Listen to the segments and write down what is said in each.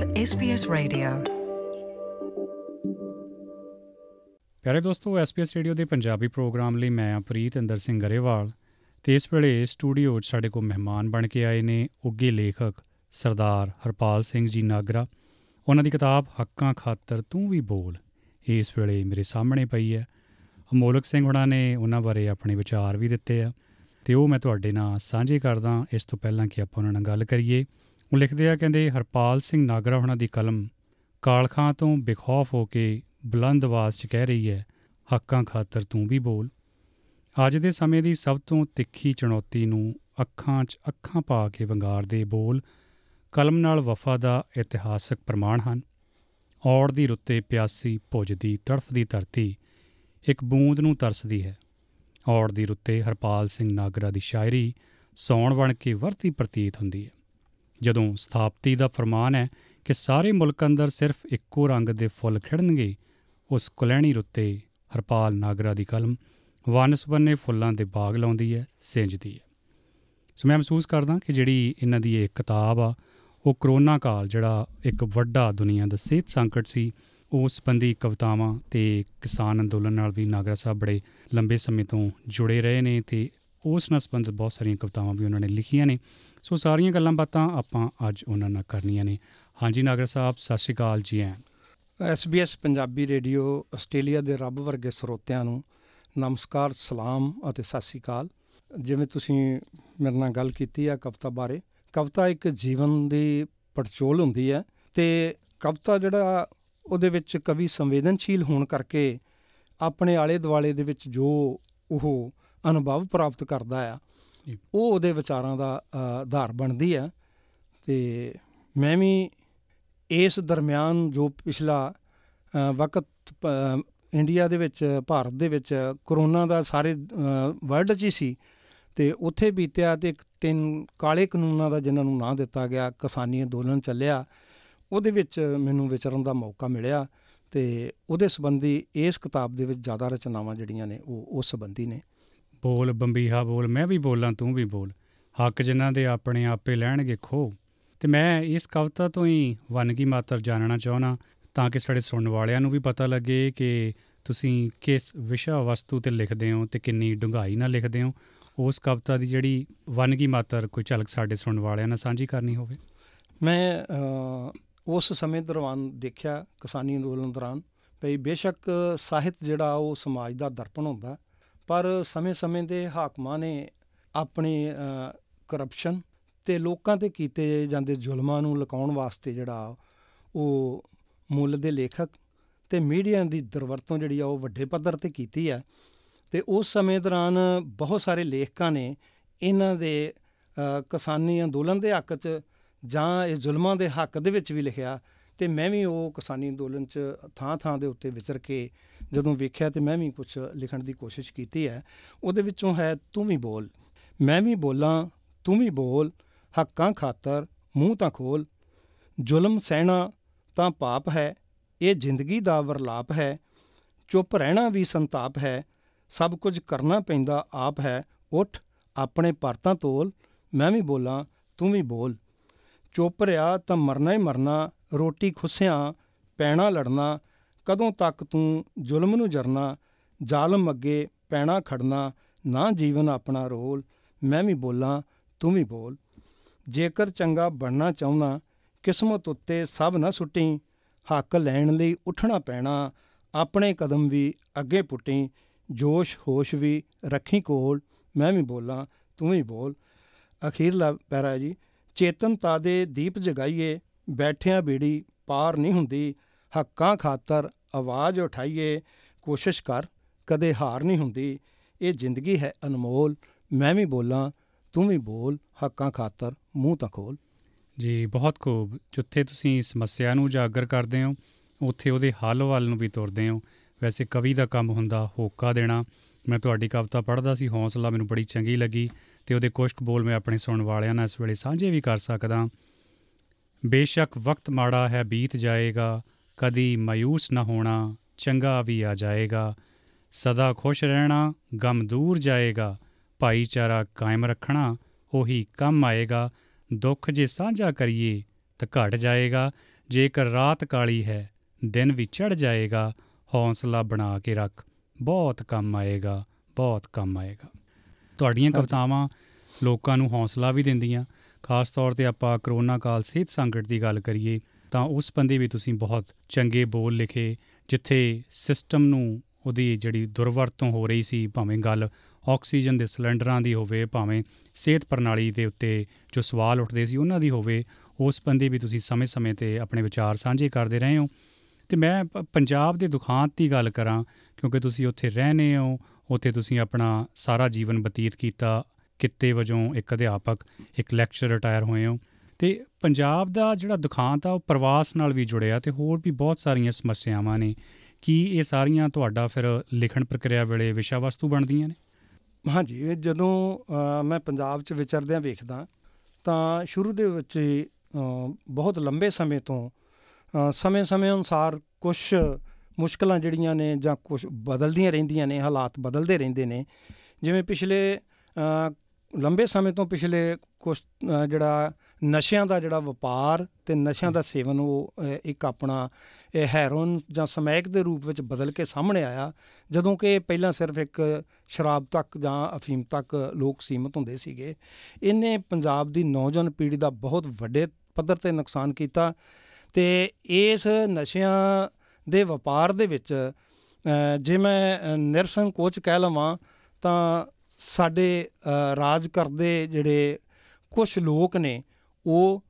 with SBS Radio. ਪਿਆਰੇ ਦੋਸਤੋ SPS radio ਦੇ ਪੰਜਾਬੀ ਪ੍ਰੋਗਰਾਮ ਲਈ ਮੈਂ ਆ ਪ੍ਰੀਤ ਇੰਦਰ ਸਿੰਘ ਗਰੇਵਾਲ ਤੇ ਇਸ ਵੇਲੇ ਸਟੂਡੀਓ 'ਚ ਸਾਡੇ ਕੋਲ ਮਹਿਮਾਨ ਬਣ ਕੇ ਆਏ ਨੇ ਉੱਗੇ ਲੇਖਕ ਸਰਦਾਰ ਹਰਪਾਲ ਸਿੰਘ ਜੀ ਨਾਗਰਾ। ਉਹਨਾਂ ਦੀ ਕਿਤਾਬ ਹੱਕਾਂ ਖਾਤਰ ਤੂੰ ਵੀ ਬੋਲ ਇਸ ਵੇਲੇ ਮੇਰੇ ਸਾਹਮਣੇ ਪਈ ਹੈ। ਅਮੋਲਕ ਸਿੰਘ ਹੁਣਾਂ ਨੇ ਉਹਨਾਂ ਬਾਰੇ ਆਪਣੇ ਵਿਚਾਰ ਵੀ ਦਿੱਤੇ ਆ ਤੇ ਉਹ ਮੈਂ ਤੁਹਾਡੇ ਨਾਲ ਸਾਂਝੇ ਕਰਦਾ ਇਸ ਤੋਂ ਪਹਿਲਾਂ ਕਿ ਆਪਾਂ ਉਹਨਾਂ ਨਾਲ ਗੱਲ ਕਰੀਏ। ਉਹ ਲਿਖਦੇ ਆ, ਕਹਿੰਦੇ, ਹਰਪਾਲ ਸਿੰਘ ਨਾਗਰਾ ਹੁਣਾਂ ਦੀ ਕਲਮ ਕਾਲਖਾਂ ਤੋਂ ਬੇਖੌਫ ਹੋ ਕੇ ਬੁਲੰਦ ਆਵਾਜ਼ 'ਚ ਕਹਿ ਰਹੀ ਹੈ, ਹੱਕਾਂ ਖਾਤਰ ਤੂੰ ਵੀ ਬੋਲ। ਅੱਜ ਦੇ ਸਮੇਂ ਦੀ ਸਭ ਤੋਂ ਤਿੱਖੀ ਚੁਣੌਤੀ ਨੂੰ ਅੱਖਾਂ 'ਚ ਅੱਖਾਂ ਪਾ ਕੇ ਵੰਗਾਰਦੇ ਬੋਲ ਕਲਮ ਨਾਲ ਵਫਾ ਦਾ ਇਤਿਹਾਸਕ ਪ੍ਰਮਾਣ ਹਨ। ਔੜ ਦੀ ਰੁੱਤੇ ਪਿਆਸੀ ਭੁੱਜਦੀ ਤੜਫਦੀ ਧਰਤੀ ਇੱਕ ਬੂੰਦ ਨੂੰ ਤਰਸਦੀ ਹੈ। ਔੜ ਦੀ ਰੁੱਤੇ ਹਰਪਾਲ ਸਿੰਘ ਨਾਗਰਾ ਦੀ ਸ਼ਾਇਰੀ ਸੌਣ ਬਣ ਕੇ ਵਰਤੀ ਪ੍ਰਤੀਤ ਹੁੰਦੀ ਹੈ। ਜਦੋਂ ਸਥਾਪਤੀ ਦਾ ਫਰਮਾਨ ਹੈ ਕਿ ਸਾਰੇ ਮੁਲਕ ਅੰਦਰ ਸਿਰਫ ਇੱਕੋ ਰੰਗ ਦੇ ਫੁੱਲ ਖਿੜਨਗੇ, ਉਸ ਕੁਲੈਣੀ ਰੁੱਤੇ ਹਰਪਾਲ ਨਾਗਰਾ ਦੀ ਕਲਮ ਵਨਸਵੰਨੇ ਫੁੱਲਾਂ ਦੇ ਬਾਗ ਲਾਉਂਦੀ ਹੈ, ਸਿੰਜਦੀ ਹੈ। ਸੋ ਮੈਂ ਮਹਿਸੂਸ ਕਰਦਾ ਕਿ ਜਿਹੜੀ ਇਹਨਾਂ ਦੀ ਇਹ ਕਿਤਾਬ ਆ, ਉਹ ਕਰੋਨਾ ਕਾਲ ਜਿਹੜਾ ਇੱਕ ਵੱਡਾ ਦੁਨੀਆ ਦਾ ਸਿਹਤ ਸੰਕਟ ਸੀ ਉਸ ਸੰਬੰਧੀ ਕਵਿਤਾਵਾਂ ਤੇ ਕਿਸਾਨ ਅੰਦੋਲਨ ਨਾਲ ਵੀ ਨਾਗਰਾ ਸਾਹਿਬ ਬੜੇ ਲੰਬੇ ਸਮੇਂ ਤੋਂ ਜੁੜੇ ਰਹੇ ਨੇ ਤੇ ਉਸ ਨਾਲ ਸੰਬੰਧਿਤ ਬਹੁਤ ਸਾਰੀਆਂ ਕਵਿਤਾਵਾਂ ਵੀ ਉਹਨਾਂ ਨੇ ਲਿਖੀਆਂ ਨੇ। ਸੋ ਸਾਰੀਆਂ ਗੱਲਾਂ ਬਾਤਾਂ ਆਪਾਂ ਅੱਜ ਉਹਨਾਂ ਨਾਲ ਕਰਨੀਆਂ ਨੇ ਹਾਂਜੀ ਨਾਗਰਾ ਸਾਹਿਬ, ਸਤਿ ਸ਼੍ਰੀ ਅਕਾਲ ਜੀ ਐਂ SBS ਪੰਜਾਬੀ ਰੇਡੀਓ ਆਸਟ੍ਰੇਲੀਆ ਦੇ ਰੱਬ ਵਰਗੇ ਸਰੋਤਿਆਂ ਨੂੰ ਨਮਸਕਾਰ, ਸਲਾਮ ਅਤੇ ਸਤਿ ਸ੍ਰੀ ਅਕਾਲ ਜਿਵੇਂ ਤੁਸੀਂ ਮੇਰੇ ਨਾਲ ਗੱਲ ਕੀਤੀ ਹੈ ਕਵਿਤਾ ਬਾਰੇ, ਕਵਿਤਾ ਇੱਕ ਜੀਵਨ ਦੀ ਪੜਚੋਲ ਹੁੰਦੀ ਹੈ ਤੇ ਕਵਿਤਾ ਜਿਹੜਾ ਉਹਦੇ ਵਿੱਚ ਕਵੀ ਸੰਵੇਦਨਸ਼ੀਲ ਹੋਣ ਕਰਕੇ ਆਪਣੇ ਆਲੇ ਦੁਆਲੇ ਦੇ ਵਿੱਚ ਜੋ ਉਹ ਅਨੁਭਵ ਪ੍ਰਾਪਤ ਕਰਦਾ ਆ ਜੀ। ਉਹ ਉਹਦੇ ਵਿਚਾਰਾਂ ਦਾ ਅ, ਆਧਾਰ ਬਣਦੀ ਆ ਤੇ ਮੈਂ ਵੀ ਇਸ ਦਰਮਿਆਨ ਜੋ ਪਿਛਲਾ ਅ, ਵਕਤ ਪ- ਇੰਡੀਆ ਦੇ ਵਿੱਚ ਭਾਰਤ ਦੇ ਵਿੱਚ ਕਰੋਨਾ ਦਾ ਸਾਰੇ ਵਰਲਡ 'ਚ ਹੀ ਸੀ ਤੇ ਉੱਥੇ ਬੀਤਿਆ ਤੇ ਇੱਕ ਤਿੰਨ ਕਾਲੇ ਕਾਨੂੰਨਾਂ ਦਾ ਜਿਨ੍ਹਾਂ ਨੂੰ ਨਾਂ ਦਿੱਤਾ ਗਿਆ ਕਿਸਾਨੀ ਅੰਦੋਲਨ ਚੱਲਿਆ ਉਹਦੇ ਵਿੱਚ ਮੈਨੂੰ ਵਿਚਰਨ ਦਾ ਮੌਕਾ ਮਿਲਿਆ ਤੇ ਉਹਦੇ ਸੰਬੰਧੀ ਇਸ ਕਿਤਾਬ ਦੇ ਵਿੱਚ ਜ਼ਿਆਦਾ ਰਚਨਾਵਾਂ ਜਿਹੜੀਆਂ ਨੇ ਉਹ ਉਸ ਸੰਬੰਧੀ ਨੇ। ਬੋਲ ਬੰਬੀਹਾ ਬੋਲ ਮੈਂ ਵੀ ਬੋਲਾਂ ਤੂੰ ਵੀ ਬੋਲ। ਹੱਕ ਜਿਨ੍ਹਾਂ ਦੇ ਆਪਣੇ ਆਪੇ ਲੈਣਗੇ ਖੋ ਤੇ ਮੈਂ ਇਸ ਕਵਿਤਾ ਤੋਂ ਹੀ ਵਨਗੀ ਮਾਤਰ ਜਾਣਨਾ ਚਾਹਣਾ ਤਾਂ ਕਿ ਸਾਡੇ ਸੁਣਨ ਵਾਲਿਆਂ ਨੂੰ ਵੀ ਪਤਾ ਲੱਗੇ ਕਿ ਤੁਸੀਂ ਕਿਸ ਵਿਸ਼ਾ ਵਸਤੂ ਤੇ ਲਿਖਦੇ ਹੋ ਤੇ ਕਿੰਨੀ ਡੂੰਘਾਈ ਨਾਲ ਲਿਖਦੇ ਹੋ। ਉਸ ਕਵਿਤਾ ਦੀ ਜਿਹੜੀ ਵਨਗੀ ਮਾਤਰ ਕੋਈ ਝਲਕ ਸਾਡੇ ਸੁਣਨ ਵਾਲਿਆਂ ਨਾਲ ਸਾਂਝੀ ਕਰਨੀ ਹੋਵੇ। ਮੈਂ ਅ, ਉਸ ਸਮੇਂ ਦੌਰਾਨ ਦੇਖਿਆ ਕਿਸਾਨੀ ਅੰਦੋਲਨ ਦੌਰਾਨ ਭਈ ਬੇਸ਼ੱਕ ਸਾਹਿਤ ਜਿਹੜਾ ਉਹ ਸਮਾਜ ਦਾ ਦਰਪਣ ਹੁੰਦਾ ਪਰ ਸਮੇਂ-ਸਮੇਂ ਦੇ ਹਾਕਮਾਂ ਨੇ ਆਪਣੀ ਕਰਪਸ਼ਨ ਤੇ ਲੋਕਾਂ ਤੇ ਕੀਤੇ ਜਾਂਦੇ ਜ਼ੁਲਮਾਂ ਨੂੰ ਲੁਕਾਉਣ ਵਾਸਤੇ ਜਿਹੜਾ ਉਹ ਮੁੱਲ ਦੇ ਲੇਖਕ ਤੇ ਮੀਡੀਆ ਦੀ ਦੁਰਵਰਤੋਂ ਜਿਹੜੀ ਆ ਉਹ ਵੱਡੇ ਪੱਧਰ ਤੇ ਕੀਤੀ ਹੈ ਤੇ ਉਸ ਸਮੇਂ ਦੌਰਾਨ ਬਹੁਤ ਸਾਰੇ ਲੇਖਕਾਂ ਨੇ ਇਹਨਾਂ ਦੇ ਅ, ਕਿਸਾਨੀ ਅੰਦੋਲਨ ਦੇ ਹੱਕ 'ਚ ਜਾਂ ਇਸ ਜ਼ੁਲਮਾਂ ਦੇ ਹੱਕ ਦੇ ਵਿੱਚ ਵੀ ਲਿਖਿਆ ਤੇ ਮੈਂ ਵੀ ਉਹ ਕਿਸਾਨੀ ਅੰਦੋਲਨ 'ਚ ਥਾਂ-ਥਾਂ ਦੇ ਉੱਤੇ ਵਿਚਰ ਕੇ ਜਦੋਂ ਵੇਖਿਆ ਤੇ ਮੈਂ ਵੀ ਕੁਝ ਲਿਖਣ ਦੀ ਕੋਸ਼ਿਸ਼ ਕੀਤੀ ਹੈ, ਉਹਦੇ ਵਿੱਚੋਂ ਹੈ, ਤੂੰ ਵੀ ਬੋਲ। ਮੈਂ ਵੀ ਬੋਲਾਂ, ਤੂੰ ਵੀ ਬੋਲ। ਹੱਕਾਂ ਖਾਤਰ ਮੂੰਹ ਤਾਂ ਖੋਲ। ਜ਼ੁਲਮ ਸਹਿਣਾ ਤਾਂ ਪਾਪ ਹੈ, ਇਹ ਜ਼ਿੰਦਗੀ ਦਾ ਵਰਲਾਪ ਹੈ। ਚੁੱਪ ਰਹਿਣਾ ਵੀ ਸੰਤਾਪ ਹੈ। ਸਭ ਕੁਝ ਕਰਨਾ ਪੈਂਦਾ ਆਪ ਹੈ। ਉੱਠ, ਆਪਣੇ ਪਰਤਾਂ ਤੋਲ। ਮੈਂ ਵੀ ਬੋਲਾਂ, ਤੂੰ ਵੀ ਬੋਲ। ਚੁੱਪ ਰਿਹਾ ਤਾਂ ਮਰਨਾ ਹੀ ਮਰਨਾ। ਰੋਟੀ ਖੁੱਸਿਆਂ, ਪੈਣਾ ਲੜਨਾ, ਕਦੋਂ ਤੱਕ ਤੂੰ ਜ਼ੁਲਮ ਨੂੰ ਜਰਨਾ, ਜ਼ਾਲਮ ਅੱਗੇ ਪੈਣਾ ਖੜਨਾ, ਨਾ ਜੀਵਨ ਆਪਣਾ ਰੋਲ, ਮੈਂ ਵੀ ਬੋਲਾਂ, ਤੂੰ ਵੀ ਬੋਲ। ਜੇਕਰ ਚੰਗਾ ਬਣਨਾ ਚਾਹੁੰਦਾ, ਕਿਸਮਤ ਉੱਤੇ ਸਭ ਨਾ ਸੁੱਟੀ, ਹੱਕ ਲੈਣ ਲਈ ਉੱਠਣਾ ਪੈਣਾ, ਆਪਣੇ ਕਦਮ ਵੀ ਅੱਗੇ ਪੁੱਟੀ, ਜੋਸ਼ ਹੋਸ਼ ਵੀ ਰੱਖੀ ਕੋਲ, ਮੈਂ ਵੀ ਬੋਲਾਂ, ਤੂੰ ਵੀ ਬੋਲ। ਅਖੀਰਲਾ ਪੈਰਾ ਹੈ ਜੀ, ਚੇਤਨਤਾ ਦੇ ਦੀਪ ਜਗਾਈਏ ਬੈਠਿਆਂ ਬੀੜੀ ਪਾਰ ਨਹੀਂ ਹੁੰਦੀ, ਹੱਕਾਂ ਖਾਤਰ ਆਵਾਜ਼ ਉਠਾਈਏ, ਕੋਸ਼ਿਸ਼ ਕਰ, ਕਦੇ ਹਾਰ ਨਹੀਂ ਹੁੰਦੀ। ਇਹ ਜ਼ਿੰਦਗੀ ਹੈ ਅਨਮੋਲ, ਮੈਂ ਵੀ ਬੋਲਾਂ, ਤੂੰ ਵੀ ਬੋਲ, ਹੱਕਾਂ ਖਾਤਰ ਮੂੰਹ ਤਾਂ ਖੋਲ। ਜੀ, ਬਹੁਤ ਖੂਬ। ਜਿੱਥੇ ਤੁਸੀਂ ਸਮੱਸਿਆ ਨੂੰ ਉਜਾਗਰ ਕਰਦੇ ਹੋ, ਉੱਥੇ ਉਹਦੇ ਹੱਲ ਵੱਲ ਨੂੰ ਵੀ ਤੁਰਦੇ ਹੋ। ਵੈਸੇ ਕਵੀ ਦਾ ਕੰਮ ਹੁੰਦਾ ਹੋਕਾ ਦੇਣਾ। ਮੈਂ ਤੁਹਾਡੀ ਕਵਿਤਾ ਪੜ੍ਹਦਾ ਸੀ, ਹੌਸਲਾ ਮੈਨੂੰ ਬੜੀ ਚੰਗੀ ਲੱਗੀ ਤੇ ਉਹਦੇ ਕੁਝ ਕੁ ਬੋਲ ਮੈਂ ਆਪਣੇ ਸੁਣਨ ਵਾਲਿਆਂ ਨਾਲ ਇਸ ਵੇਲੇ ਸਾਂਝੇ ਵੀ ਕਰ ਸਕਦਾ। ਬੇਸ਼ੱਕ ਵਕਤ ਮਾੜਾ ਹੈ ਬੀਤ ਜਾਏਗਾ ਕਦੀ ਮਾਇੂਸ ਨਾ ਹੋਣਾ ਚੰਗਾ ਵੀ ਆ ਜਾਏਗਾ। ਸਦਾ ਖੁਸ਼ ਰਹਿਣਾ ਗਮ ਦੂਰ ਜਾਏਗਾ ਭਾਈਚਾਰਾ ਕਾਇਮ ਰੱਖਣਾ ਉਹੀ ਕੰਮ ਆਏਗਾ। ਦੁੱਖ ਜੇ ਸਾਂਝਾ ਕਰੀਏ ਤਾਂ ਘਟ ਜਾਏਗਾ ਜੇਕਰ ਰਾਤ ਕਾਲੀ ਹੈ ਦਿਨ ਵੀ ਚੜ ਜਾਏਗਾ। ਹੌਸਲਾ ਬਣਾ ਕੇ ਰੱਖ ਬਹੁਤ ਕੰਮ ਆਏਗਾ ਬਹੁਤ ਕੰਮ ਆਏਗਾ। ਤੁਹਾਡੀਆਂ ਕਵਿਤਾਵਾਂ ਲੋਕਾਂ ਨੂੰ ਹੌਸਲਾ ਵੀ ਦਿੰਦੀਆਂ। ਖਾਸ ਤੌਰ ਤੇ ਆਪਾਂ ਕਰੋਨਾ ਕਾਲ ਸਿਹਤ ਸੰਕਟ ਦੀ ਗੱਲ ਕਰੀਏ, ਤਾਂ ਉਸ ਬੰਦੇ ਵੀ ਤੁਸੀਂ ਬਹੁਤ ਚੰਗੇ ਬੋਲ ਲਿਖੇ, ਜਿੱਥੇ ਸਿਸਟਮ ਨੂੰ ਉਹਦੀ ਜਿਹੜੀ ਦੁਰਵਰਤੋਂ ਹੋ ਰਹੀ ਸੀ, ਭਾਵੇਂ ਗੱਲ ਆਕਸੀਜਨ ਦੇ ਸਿਲੰਡਰਾਂ ਦੀ ਹੋਵੇ, ਭਾਵੇਂ ਸਿਹਤ ਪ੍ਰਣਾਲੀ ਦੇ ਉੱਤੇ ਜੋ ਸਵਾਲ ਉੱਠਦੇ ਸੀ ਉਹਨਾਂ ਦੀ ਹੋਵੇ, ਉਸ ਬੰਦੇ ਵੀ ਤੁਸੀਂ ਸਮੇਂ-ਸਮੇਂ ਤੇ ਆਪਣੇ ਵਿਚਾਰ ਸਾਂਝੇ ਕਰਦੇ ਰਹੇ ਹੋ। ਤੇ ਮੈਂ ਪੰਜਾਬ ਦੇ ਦੁਖਾਂਤ ਦੀ ਗੱਲ ਕਰਾਂ, ਕਿਉਂਕਿ ਤੁਸੀਂ ਉੱਥੇ ਰਹਨੇ ਹੋ, ਉੱਥੇ ਤੁਸੀਂ ਆਪਣਾ ਸਾਰਾ ਜੀਵਨ ਬਤੀਤ ਕੀਤਾ ਕਿੱਤੇ ਵਜੋਂ ਇੱਕ ਅਧਿਆਪਕ, ਇੱਕ ਲੈਕਚਰ ਰਿਟਾਇਰ ਹੋਏ ਹੋ। ਤੇ ਪੰਜਾਬ ਦਾ ਜਿਹੜਾ ਦੁਖਾਂਤ ਆ, ਉਹ ਪ੍ਰਵਾਸ ਨਾਲ ਵੀ ਜੁੜਿਆ ਤੇ ਹੋਰ ਵੀ ਬਹੁਤ ਸਾਰੀਆਂ ਸਮੱਸਿਆਵਾਂ ਨੇ। ਕੀ ਇਹ ਸਾਰੀਆਂ ਤੁਹਾਡਾ ਫਿਰ ਲਿਖਣ ਪ੍ਰਕਿਰਿਆ ਵੇਲੇ ਵਿਸ਼ਾ ਵਸਤੂ ਬਣਦੀਆਂ ਨੇ? ਹਾਂਜੀ ਜਦੋਂ ਮੈਂ ਪੰਜਾਬ 'ਚ ਵਿਚਰਦਿਆਂ ਵੇਖਦਾ, ਤਾਂ ਸ਼ੁਰੂ ਦੇ ਵਿੱਚ ਬਹੁਤ ਲੰਬੇ ਸਮੇਂ ਤੋਂ ਸਮੇਂ-ਸਮੇਂ ਅਨੁਸਾਰ ਕੁਝ ਮੁਸ਼ਕਲਾਂ ਜਿਹੜੀਆਂ ਨੇ ਜਾਂ ਕੁਝ ਬਦਲਦੀਆਂ ਰਹਿੰਦੀਆਂ ਨੇ, ਹਾਲਾਤ ਬਦਲਦੇ ਰਹਿੰਦੇ ਨੇ। ਜਿਵੇਂ ਪਿਛਲੇ ਲੰਬੇ ਸਮੇਂ ਤੋਂ ਪਿਛਲੇ ਕੁਝ ਜਿਹੜਾ ਨਸ਼ਿਆਂ ਦਾ ਜਿਹੜਾ ਵਪਾਰ ਤੇ ਨਸ਼ਿਆਂ ਦਾ ਸੇਵਨ ਉਹ ਇੱਕ ਆਪਣਾ ਹੈਰੋਨ ਜਾਂ ਸਮੈਕ ਦੇ ਰੂਪ ਵਿੱਚ ਬਦਲ ਕੇ ਸਾਹਮਣੇ ਆਇਆ, ਜਦੋਂ ਕਿ ਪਹਿਲਾਂ ਸਿਰਫ ਇੱਕ ਸ਼ਰਾਬ ਤੱਕ ਜਾਂ ਅਫੀਮ ਤੱਕ ਲੋਕ ਸੀਮਤ ਹੁੰਦੇ ਸੀਗੇ। ਇਹਨੇ ਪੰਜਾਬ ਦੀ ਨੌਜਵਾਨ ਪੀੜ੍ਹੀ ਦਾ ਬਹੁਤ ਵੱਡੇ ਪੱਧਰ ਤੇ ਨੁਕਸਾਨ ਕੀਤਾ ਤੇ ਇਸ ਨਸ਼ਿਆਂ ਦੇ ਵਪਾਰ ਦੇ ਵਿੱਚ ਜੇ ਮੈਂ ਨਿਰਸੰਗ ਕੋਚ ਕਹਿ ਲਵਾਂ ਤਾਂ ਸਾਡੇ ਰਾਜ ਕਰਦੇ ਜਿਹੜੇ ਕੁਝ ਲੋਕ ਨੇ ਉਹ